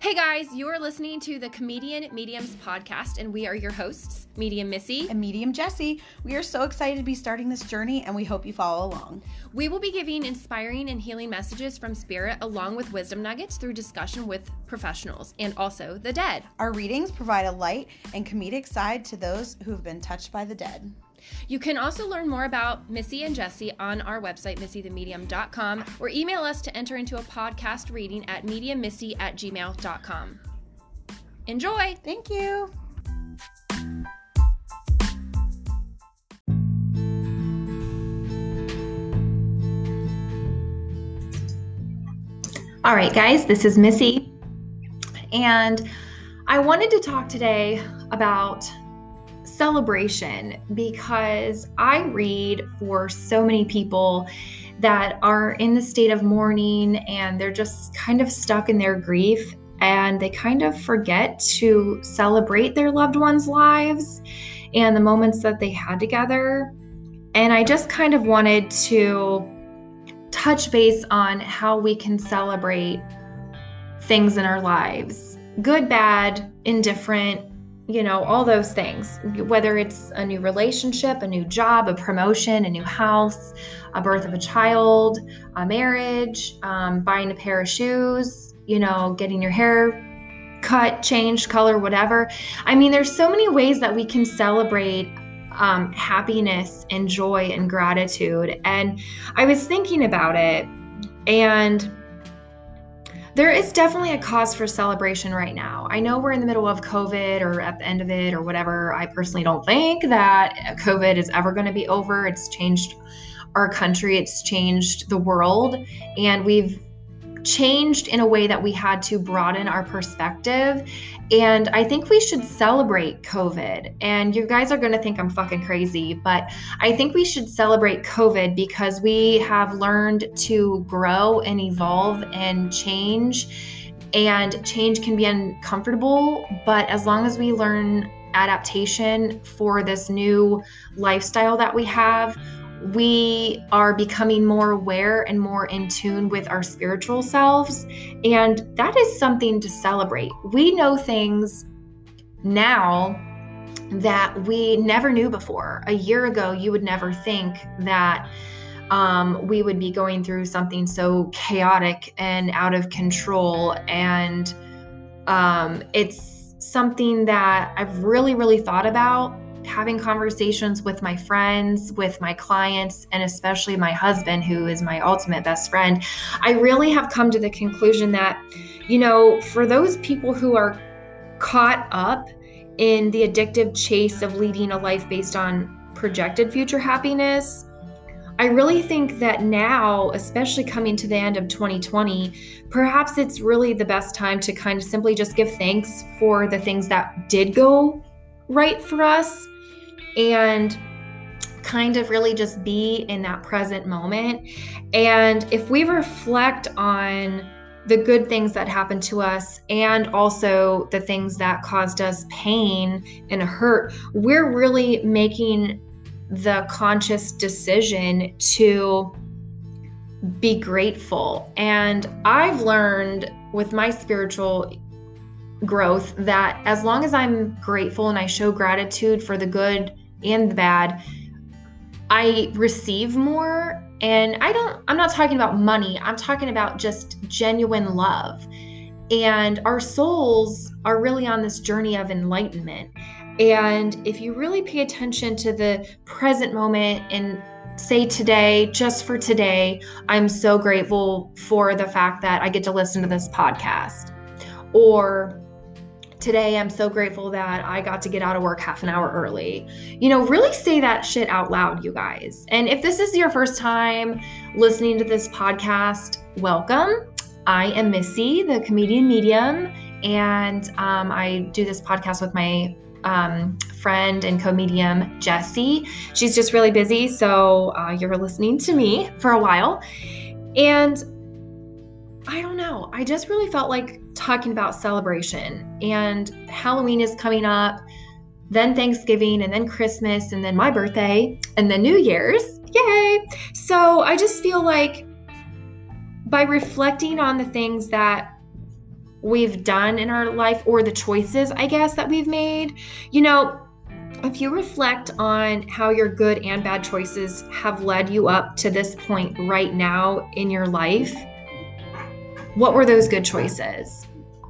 Hey guys, you are listening to the Comedian Mediums podcast, and we are your hosts, Medium Missy and Medium Jesse. We are so excited to be starting this journey, and we hope you follow along. We will be giving inspiring and healing messages from spirit, along with wisdom nuggets through discussion with professionals and also the dead. Our readings provide a light and comedic side to those who have been touched by the dead. You can also learn more about Missy and Jesse on our website, missythemedium.com, or email us to enter into a podcast reading at mediummissy at gmail.com. Enjoy! Thank you. All right, guys, this is Missy. And I wanted to talk today about celebration because I read for so many people that are in the state of mourning and they're just kind of stuck in their grief and they kind of forget to celebrate their loved ones' lives and the moments that they had together. And I just kind of wanted to touch base on how we can celebrate things in our lives good, bad, indifferent, you know, all those things, whether it's a new relationship, a new job, a promotion, a new house, a birth of a child, a marriage, um, buying a pair of shoes, you know, getting your hair cut, changed, color, whatever. I mean, there's so many ways that we can celebrate um, happiness and joy and gratitude. And I was thinking about it, and there is definitely a cause for celebration right now. I know we're in the middle of COVID or at the end of it or whatever. I personally don't think that COVID is ever going to be over. It's changed our country, it's changed the world, and we've changed in a way that we had to broaden our perspective. And I think we should celebrate COVID. And you guys are going to think I'm fucking crazy, but I think we should celebrate COVID because we have learned to grow and evolve and change. And change can be uncomfortable, but as long as we learn adaptation for this new lifestyle that we have, we are becoming more aware and more in tune with our spiritual selves. And that is something to celebrate. We know things now that we never knew before. A year ago, you would never think that um, we would be going through something so chaotic and out of control. And um, it's something that I've really, really thought about having conversations with my friends, with my clients, and especially my husband, who is my ultimate best friend, I really have come to the conclusion that, you know, for those people who are caught up in the addictive chase of leading a life based on projected future happiness, I really think that now, especially coming to the end of 2020, perhaps it's really the best time to kind of simply just give thanks for the things that did go right for us and kind of really just be in that present moment. And if we reflect on the good things that happened to us and also the things that caused us pain and hurt, we're really making the conscious decision to be grateful. And I've learned with my spiritual growth that as long as I'm grateful and I show gratitude for the good and the bad, I receive more. And I don't, I'm not talking about money, I'm talking about just genuine love. And our souls are really on this journey of enlightenment. And if you really pay attention to the present moment and say today, just for today, I'm so grateful for the fact that I get to listen to this podcast. Or today I'm so grateful that I got to get out of work half an hour early. You know, really say that shit out loud, you guys. And if this is your first time listening to this podcast, welcome. I am Missy, the comedian medium, and um, I do this podcast with my um, friend and co-medium Jesse. She's just really busy, so uh, you're listening to me for a while. And I don't know. I just really felt like talking about celebration. And Halloween is coming up, then Thanksgiving, and then Christmas, and then my birthday, and then New Year's. Yay! So I just feel like by reflecting on the things that we've done in our life or the choices, I guess, that we've made. You know, if you reflect on how your good and bad choices have led you up to this point right now in your life, what were those good choices?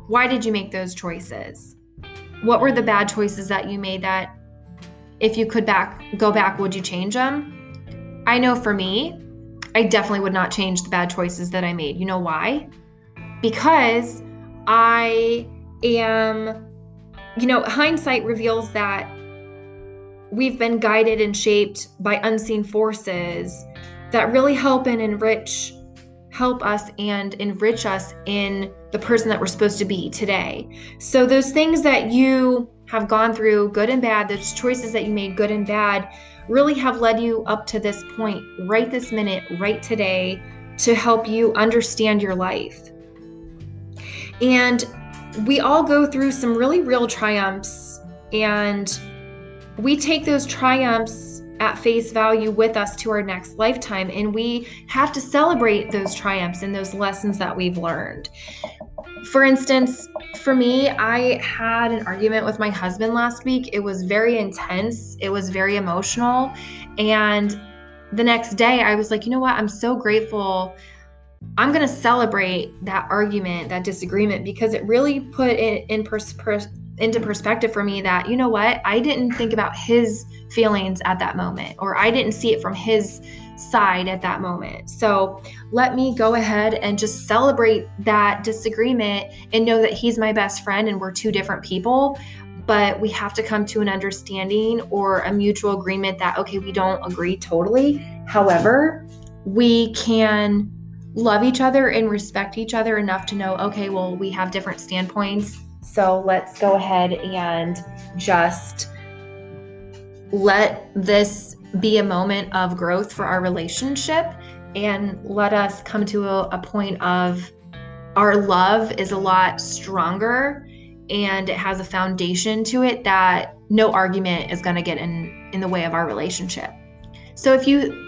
Why did you make those choices? What were the bad choices that you made that if you could back go back would you change them? I know for me, I definitely would not change the bad choices that I made. You know why? Because I am you know, hindsight reveals that we've been guided and shaped by unseen forces that really help and enrich help us and enrich us in the person that we're supposed to be today. So those things that you have gone through, good and bad, those choices that you made, good and bad, really have led you up to this point, right this minute, right today, to help you understand your life. And we all go through some really real triumphs and we take those triumphs at face value with us to our next lifetime. And we have to celebrate those triumphs and those lessons that we've learned. For instance, for me, I had an argument with my husband last week. It was very intense, it was very emotional. And the next day, I was like, you know what? I'm so grateful. I'm going to celebrate that argument, that disagreement, because it really put it in pers- pers- into perspective for me that, you know what, I didn't think about his feelings at that moment, or I didn't see it from his side at that moment. So let me go ahead and just celebrate that disagreement and know that he's my best friend and we're two different people. But we have to come to an understanding or a mutual agreement that, okay, we don't agree totally. However, we can love each other and respect each other enough to know, okay, well, we have different standpoints so let's go ahead and just let this be a moment of growth for our relationship and let us come to a, a point of our love is a lot stronger and it has a foundation to it that no argument is going to get in in the way of our relationship. So if you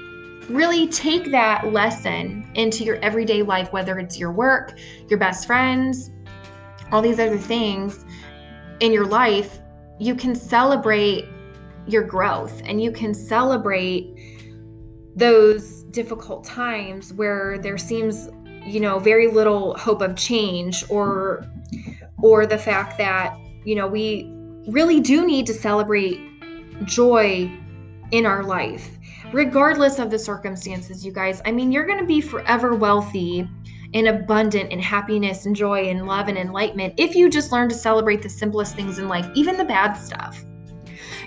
really take that lesson into your everyday life whether it's your work, your best friends, all these other things in your life, you can celebrate your growth and you can celebrate those difficult times where there seems you know very little hope of change or or the fact that you know we really do need to celebrate joy in our life regardless of the circumstances you guys i mean you're going to be forever wealthy and abundant in happiness and joy and love and enlightenment if you just learn to celebrate the simplest things in life, even the bad stuff.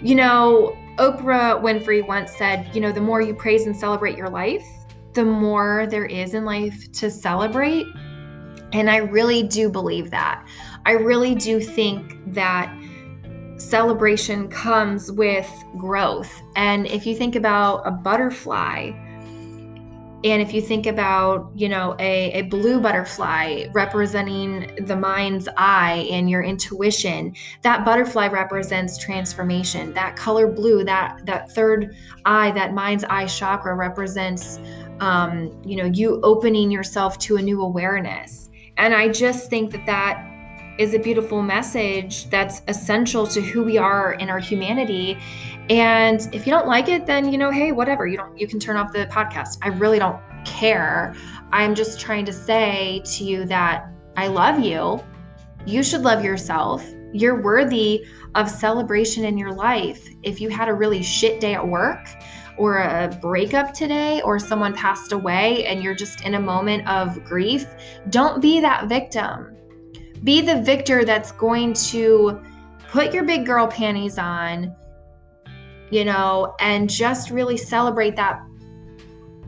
You know, Oprah Winfrey once said, you know, the more you praise and celebrate your life, the more there is in life to celebrate. And I really do believe that. I really do think that celebration comes with growth. And if you think about a butterfly, and if you think about, you know, a, a blue butterfly representing the mind's eye and your intuition, that butterfly represents transformation. That color blue, that that third eye, that mind's eye chakra represents um, you know, you opening yourself to a new awareness. And I just think that that is a beautiful message that's essential to who we are in our humanity and if you don't like it, then you know, hey, whatever. You don't you can turn off the podcast. I really don't care. I'm just trying to say to you that I love you. You should love yourself. You're worthy of celebration in your life. If you had a really shit day at work, or a breakup today, or someone passed away and you're just in a moment of grief, don't be that victim. Be the victor that's going to put your big girl panties on, you know, and just really celebrate that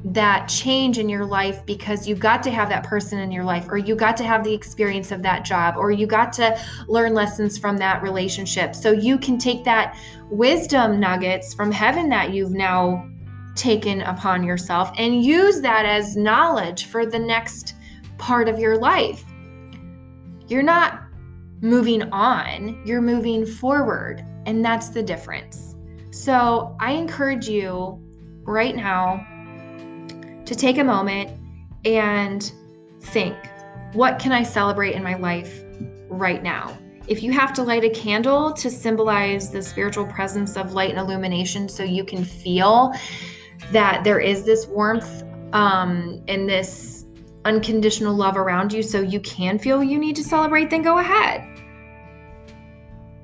that change in your life because you got to have that person in your life or you got to have the experience of that job or you got to learn lessons from that relationship. So you can take that wisdom nuggets from heaven that you've now taken upon yourself and use that as knowledge for the next part of your life. You're not moving on you're moving forward and that's the difference so I encourage you right now to take a moment and think what can I celebrate in my life right now? If you have to light a candle to symbolize the spiritual presence of light and illumination so you can feel that there is this warmth um, and this unconditional love around you so you can feel you need to celebrate, then go ahead.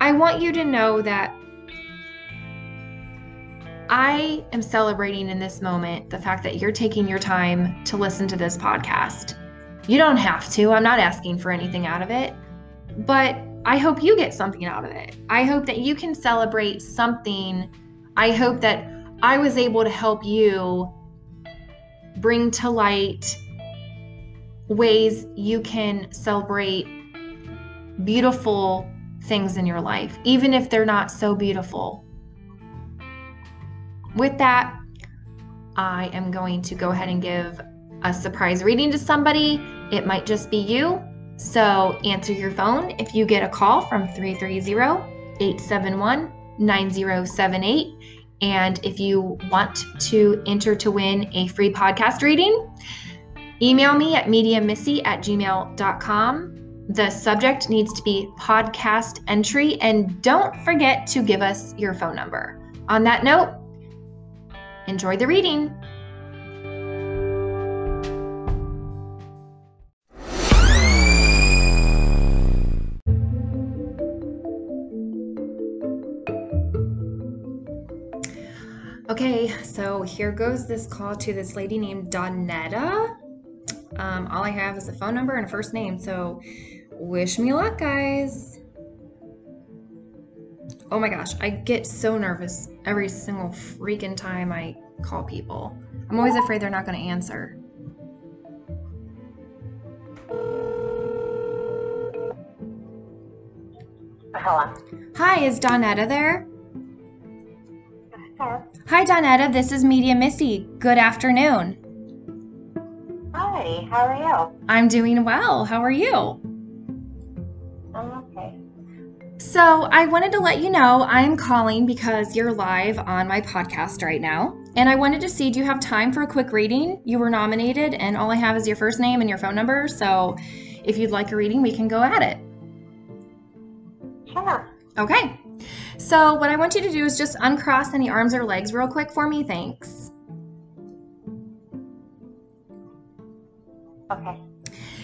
I want you to know that I am celebrating in this moment the fact that you're taking your time to listen to this podcast. You don't have to, I'm not asking for anything out of it, but I hope you get something out of it. I hope that you can celebrate something. I hope that I was able to help you bring to light ways you can celebrate beautiful things in your life, even if they're not so beautiful with that, I am going to go ahead and give a surprise reading to somebody. It might just be you. So answer your phone if you get a call from 330 871 9078. And if you want to enter to win a free podcast reading, email me at mediummissy at gmail.com. The subject needs to be podcast entry, and don't forget to give us your phone number. On that note, Enjoy the reading. Okay, so here goes this call to this lady named Dawnetta. Um, all I have is a phone number and a first name, so wish me luck, guys. Oh my gosh, I get so nervous every single freaking time I call people. I'm always afraid they're not going to answer. Hello. Hi, is Dawnetta there? Hello. Hi, Dawnetta. This is Medium Missy. Good afternoon. Hi, how are you? I'm doing well. How are you? So, I wanted to let you know I'm calling because you're live on my podcast right now. And I wanted to see do you have time for a quick reading? You were nominated, and all I have is your first name and your phone number. So, if you'd like a reading, we can go at it. Sure. Okay. So, what I want you to do is just uncross any arms or legs real quick for me. Thanks. Okay.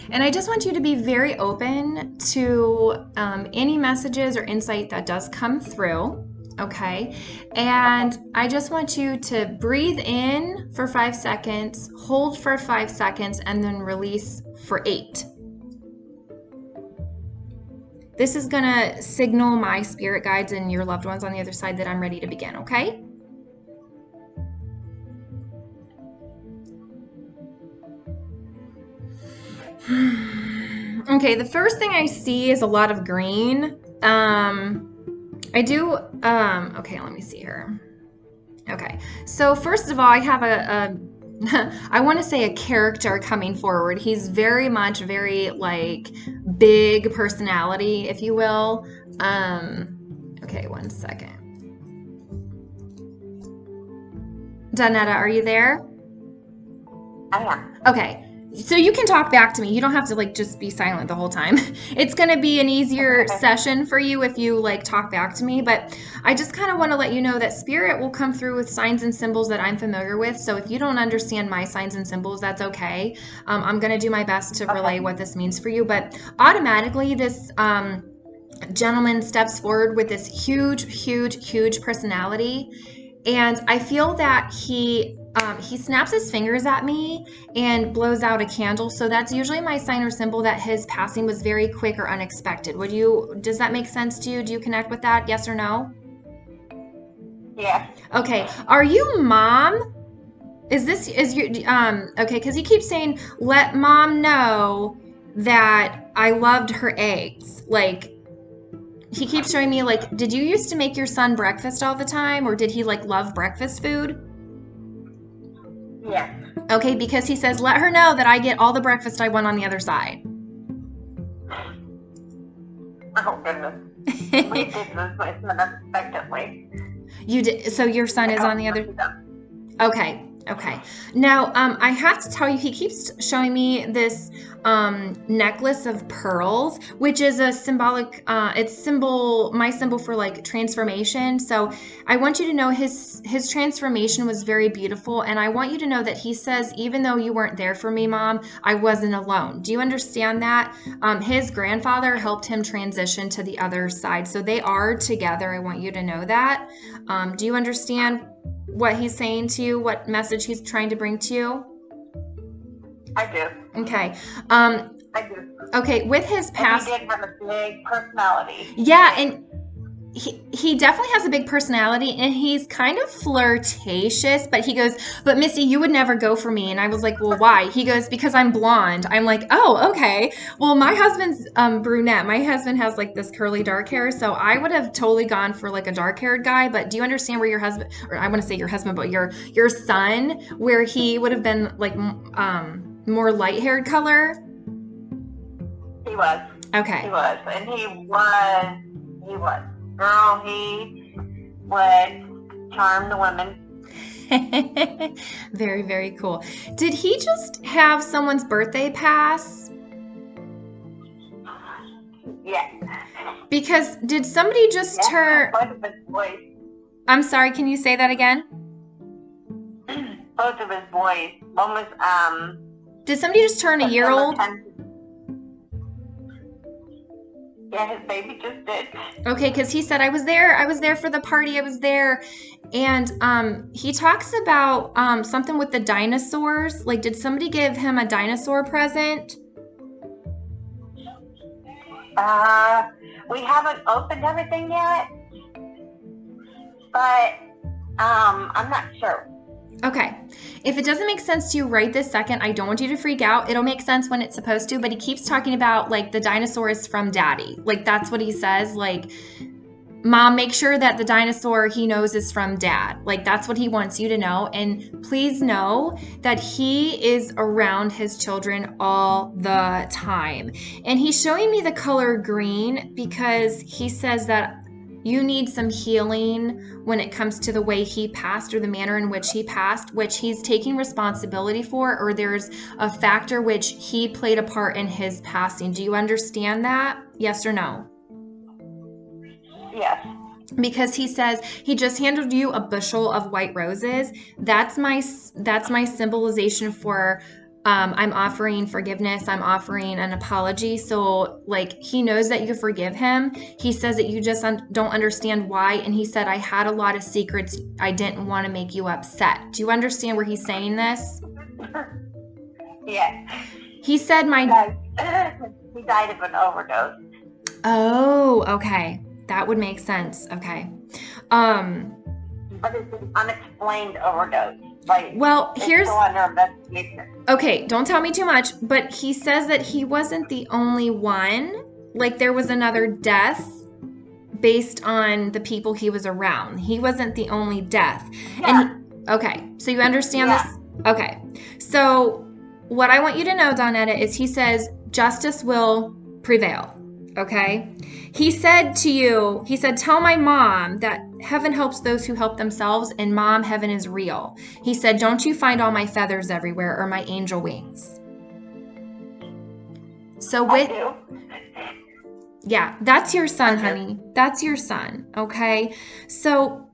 And I just want you to be very open to um, any messages or insight that does come through. Okay. And I just want you to breathe in for five seconds, hold for five seconds, and then release for eight. This is going to signal my spirit guides and your loved ones on the other side that I'm ready to begin, okay? okay, the first thing I see is a lot of green. Um, I do, um, okay, let me see here. Okay, so first of all, I have a, a I want to say a character coming forward. He's very much very like big personality, if you will. Um, okay, one second. Dawnetta, are you there? I am. Okay. So you can talk back to me. You don't have to like just be silent the whole time. It's going to be an easier Okay. session for you if you like talk back to me, but I just kind of want to let you know that spirit will come through with signs and symbols that I'm familiar with. So if you don't understand my signs and symbols, that's okay. Um, I'm going to do my best to Okay. relay what this means for you, but automatically this um gentleman steps forward with this huge huge huge personality and I feel that he um, he snaps his fingers at me and blows out a candle. So that's usually my sign or symbol that his passing was very quick or unexpected. Would you? Does that make sense to you? Do you connect with that? Yes or no? Yeah. Okay. Are you mom? Is this is your um okay? Because he keeps saying, "Let mom know that I loved her eggs." Like he keeps showing me like, did you used to make your son breakfast all the time, or did he like love breakfast food? Yes. Okay, because he says, let her know that I get all the breakfast I want on the other side. Oh goodness. We did lose my son unexpectedly. you did, so your son is on the other. Okay, Okay. Now, um, I have to tell you, he keeps showing me this um, necklace of pearls, which is a symbolic. Uh, it's symbol, my symbol for like transformation. So I want you to know his his transformation was very beautiful, and I want you to know that he says, even though you weren't there for me, mom, I wasn't alone. Do you understand that? Um, his grandfather helped him transition to the other side, so they are together. I want you to know that. Um, do you understand? What he's saying to you, what message he's trying to bring to you? I do. Okay. Um, I do. okay, with his past. He did have a big personality. Yeah, and he, he definitely has a big personality and he's kind of flirtatious, but he goes, But Missy, you would never go for me. And I was like, Well, why? He goes, Because I'm blonde. I'm like, Oh, okay. Well, my husband's um, brunette. My husband has like this curly dark hair. So I would have totally gone for like a dark haired guy. But do you understand where your husband, or I want to say your husband, but your your son, where he would have been like um, more light haired color? He was. Okay. He was. And he was. He was. Girl, he would charm the women. very, very cool. Did he just have someone's birthday pass? Yes. Because did somebody just Yes. turn? Both of his boys. I'm sorry, can you say that again? Both of his boys. One was, um. Did somebody just turn a year old? 10th. Yeah, his baby just did. Okay, because he said I was there. I was there for the party. I was there, and um, he talks about um something with the dinosaurs. Like, did somebody give him a dinosaur present? Uh, we haven't opened everything yet, but um, I'm not sure. Okay. If it doesn't make sense to you right this second, I don't want you to freak out. It'll make sense when it's supposed to, but he keeps talking about like the dinosaur is from daddy. Like that's what he says. Like, mom, make sure that the dinosaur he knows is from dad. Like that's what he wants you to know. And please know that he is around his children all the time. And he's showing me the color green because he says that you need some healing when it comes to the way he passed or the manner in which he passed, which he's taking responsibility for, or there's a factor which he played a part in his passing. Do you understand that? Yes or no? Yes. because he says he just handed you a bushel of white roses that's my that's my symbolization for um, i'm offering forgiveness. I'm offering an apology. So like he knows that you forgive him. He says that you just un- don't understand why. And he said i had a lot of secrets. I didn't want to make you upset. Do you understand where he's saying this? Yes. he said my he died of an overdose. oh okay. That would make sense. Okay. Um But it's an unexplained overdose. Like, well here's still under investigation. Okay, don't tell me too much, but he says that he wasn't the only one. Like there was another death based on the people he was around. He wasn't the only death. Yeah. And okay, so you understand Yeah. this? Okay. So what I want you to know, Dawnetta, is he says justice will prevail. Okay? He said to you, he said, Tell my mom that heaven helps those who help themselves, and mom, heaven is real. He said, Don't you find all my feathers everywhere or my angel wings? So, with yeah, that's your son, honey. That's your son. Okay. So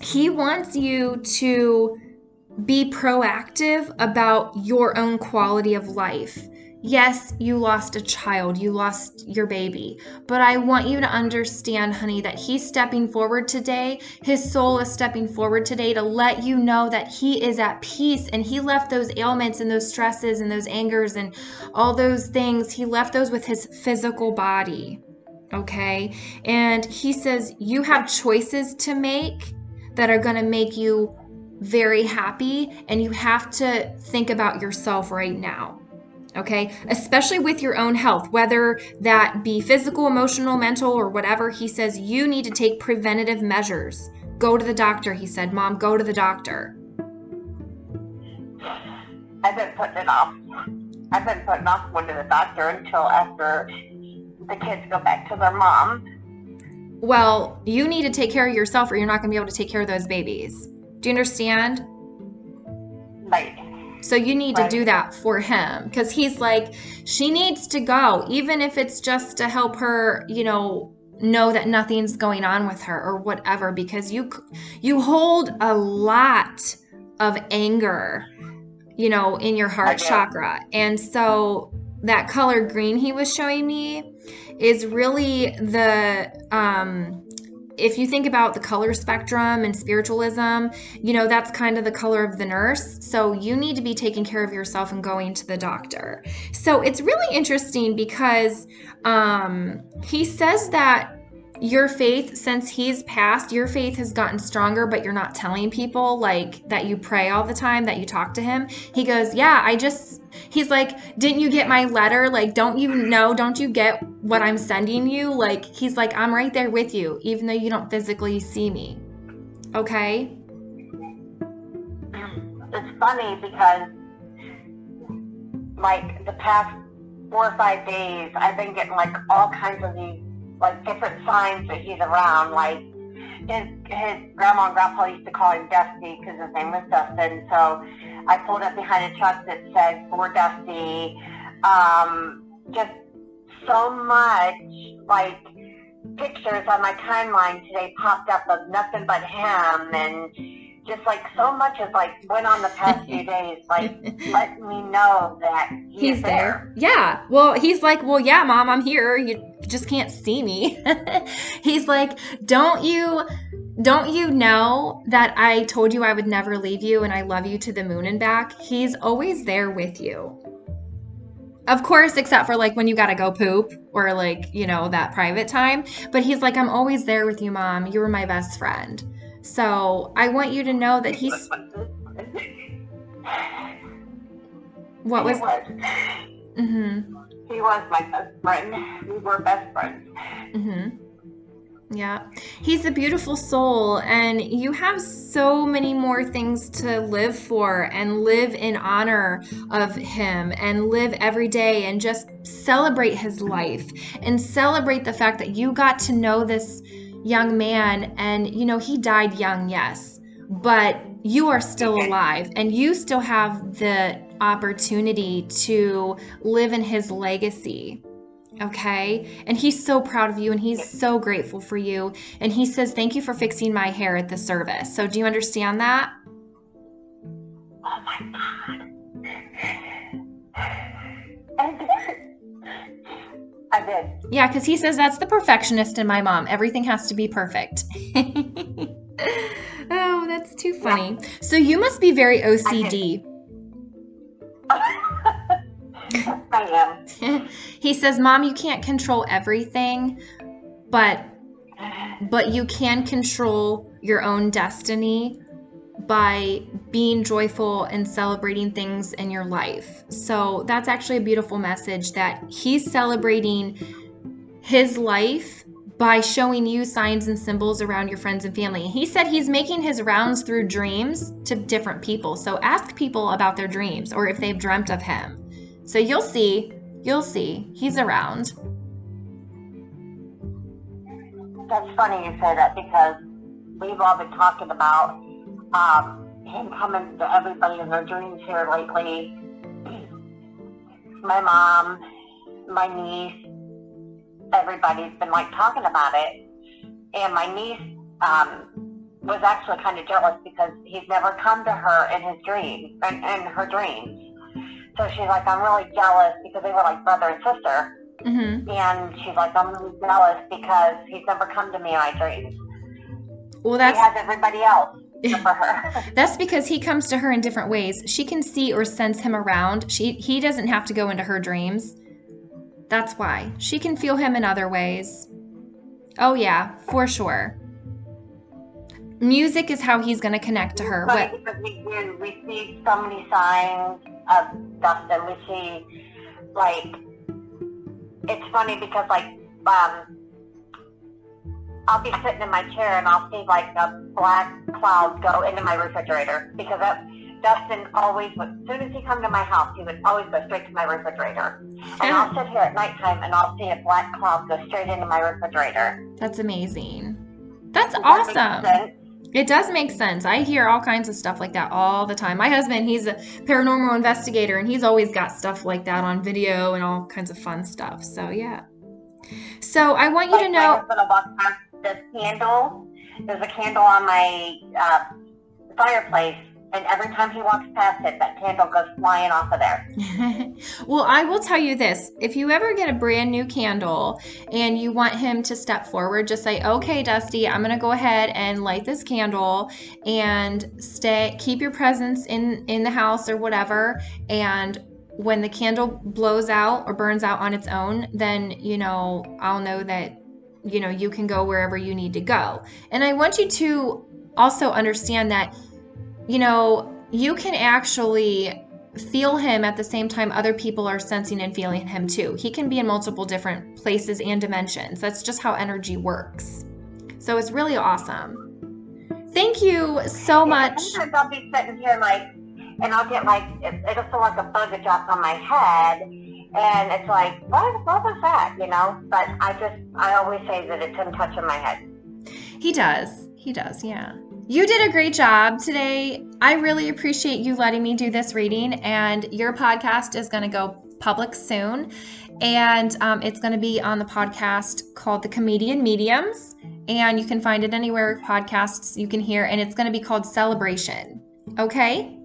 he wants you to be proactive about your own quality of life. Yes, you lost a child, you lost your baby, but I want you to understand, honey, that he's stepping forward today. His soul is stepping forward today to let you know that he is at peace and he left those ailments and those stresses and those angers and all those things, he left those with his physical body. Okay. And he says you have choices to make that are going to make you very happy, and you have to think about yourself right now. Okay, especially with your own health, whether that be physical, emotional, mental, or whatever. He says you need to take preventative measures. Go to the doctor, he said. Mom, go to the doctor. I've been putting it off. I've been putting off going to the doctor until after the kids go back to their mom. Well, you need to take care of yourself, or you're not going to be able to take care of those babies. Do you understand? Right. So you need to do that for him because he's like, she needs to go, even if it's just to help her, you know, know that nothing's going on with her or whatever. Because you you hold a lot of anger, you know, in your heart chakra, and so that color green he was showing me is really the um if you think about the color spectrum and spiritualism you know that's kind of the color of the nurse. So you need to be taking care of yourself and going to the doctor. So it's really interesting because um he says that your faith since he's passed your faith has gotten stronger but you're not telling people like that you pray all the time that you talk to him. He goes yeah i just he's like didn't you get my letter? Like don't you know? Don't you get what i'm sending you? Like he's like i'm right there with you even though you don't physically see me. Okay? Um, it's funny because, like, the past four or five days, I've been getting, like, all kinds of these, like, different signs that he's around. Like, his, his grandma and grandpa used to call him Dusty because his name was Dustin. So I pulled up behind a truck that said, for Dusty. Um, just so much, like, pictures on my timeline today popped up of nothing but him and just like so much has like went on the past few days like let me know that he's, he's there. Yeah. Well, he's like, well, yeah, mom, I'm here. You just can't see me. he's like, don't you, don't you know that I told you I would never leave you and I love you to the moon and back? He's always there with you. Of course, except for like when you gotta go poop or like, you know, that private time. But he's like, I'm always there with you, mom. You were my best friend. So I want you to know that he's what was he was mm-hmm. he was my best friend we were best friends Mm-hmm. Yeah. He's a beautiful soul, and you have so many more things to live for and live in honor of him and live every day and just celebrate his life and celebrate the fact that you got to know this young man. And, you know, he died young, yes, but you are still alive and you still have the opportunity to live in his legacy okay? And he's so proud of you and he's so grateful for you. And he says, Thank you for fixing my hair at the service. So, do you understand that? oh my god I did Yeah, because he says that's the perfectionist in my mom. Everything has to be perfect. oh, that's too funny. So, you must be very OCD. I am he says, Mom, you can't control everything, but but you can control your own destiny by being joyful and celebrating things in your life. So that's actually a beautiful message that he's celebrating his life by showing you signs and symbols around your friends and family. He said he's making his rounds through dreams to different people. So ask people about their dreams or if they've dreamt of him. So you'll see, you'll see, he's around. That's funny you say that because we've all been talking about um, him coming to everybody in their dreams here lately. My mom, my niece, everybody's been like talking about it. And my niece um, was actually kind of jealous because he's never come to her in his dreams, in, in her dreams. So she's like, I'm really jealous because they were like brother and sister. hmm And she's like, I'm really jealous because he's never come to me in my dreams. Well, he that's has everybody else. that's because he comes to her in different ways. She can see or sense him around. She he doesn't have to go into her dreams. That's why she can feel him in other ways. Oh yeah, for sure. Music is how he's going to connect to her. Because we do, we see so many signs of stuff Dustin. We see, like, it's funny because, like, um, I'll be sitting in my chair and I'll see, like, a black cloud go into my refrigerator because that, Dustin always would, as soon as he come to my house, he would always go straight to my refrigerator. And I'll sit here at nighttime and I'll see a black cloud go straight into my refrigerator. That's amazing. That's Does that awesome. It does make sense. I hear all kinds of stuff like that all the time. My husband, he's a paranormal investigator and he's always got stuff like that on video and all kinds of fun stuff. So, yeah. So, I want you Like to know this candle. There's a candle on my uh, fireplace, and every time he walks past it, that candle goes flying off of there. well, I will tell you this. If you ever get a brand new candle and you want him to step forward, just say, "Okay, Dusty, I'm going to go ahead and light this candle and stay keep your presence in in the house or whatever and when the candle blows out or burns out on its own, then, you know, I'll know that you know, you can go wherever you need to go." And I want you to also understand that you know, you can actually feel him at the same time other people are sensing and feeling him too. He can be in multiple different places and dimensions. That's just how energy works. So it's really awesome. Thank you so much. Sometimes I'll be sitting here like, and I'll get like, it, it'll feel like a bug dropped on my head. And it's like, what, what was that, you know? But I just, I always say that it's him touching my head. He does. He does, yeah. You did a great job today. I really appreciate you letting me do this reading, and your podcast is going to go public soon. And um, it's going to be on the podcast called The Comedian Mediums. And you can find it anywhere podcasts you can hear. And it's going to be called Celebration. Okay?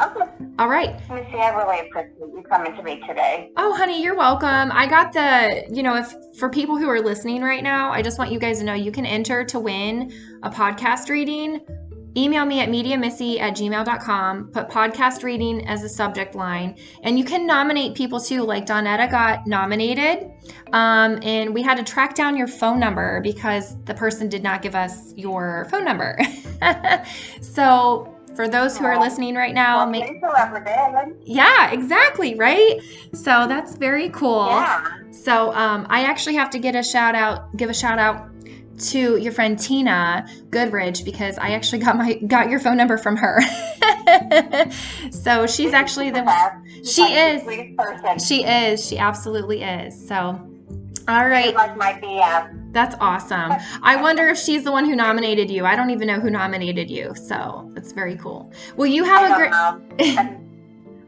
Okay. All right. Me I really appreciate you coming to me today. Oh, honey, you're welcome. I got the, you know, if for people who are listening right now, I just want you guys to know you can enter to win a podcast reading. Email me at mediummissy at gmail.com, put podcast reading as a subject line, and you can nominate people too. Like Dawnetta got nominated, um, and we had to track down your phone number because the person did not give us your phone number. so, for those who are listening right now, make thanks whoever did. yeah, exactly, right? So that's very cool. Yeah. So um, I actually have to get a shout out, give a shout out to your friend Tina Goodridge because I actually got my got your phone number from her. so she's actually the she is she is she absolutely is. So all right. Like my BF. That's awesome. I wonder if she's the one who nominated you. I don't even know who nominated you. So that's very cool. Well, you have a great.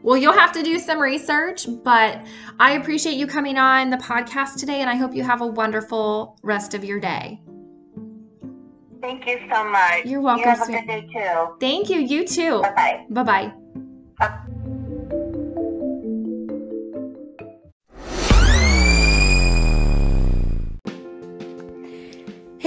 Well, you'll have to do some research, but I appreciate you coming on the podcast today, and I hope you have a wonderful rest of your day. Thank you so much. You're welcome, You have a good day too. Thank you. You too. Bye bye. Bye bye.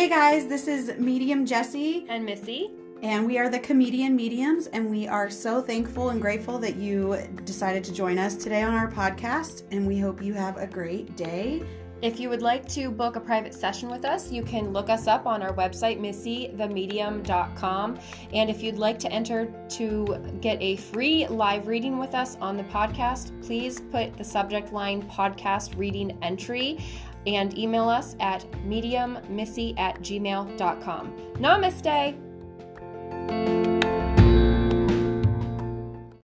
Hey guys, this is Medium Jesse, And Missy? and we are the Comedian Mediums, and we are so thankful and grateful that you decided to join us today on our podcast, and we hope you have a great day. If you would like to book a private session with us, you can look us up on our website, missythemedium.com. And if you'd like to enter to get a free live reading with us on the podcast, please put the subject line podcast reading entry and email us at mediummissy at gmail.com. Namaste!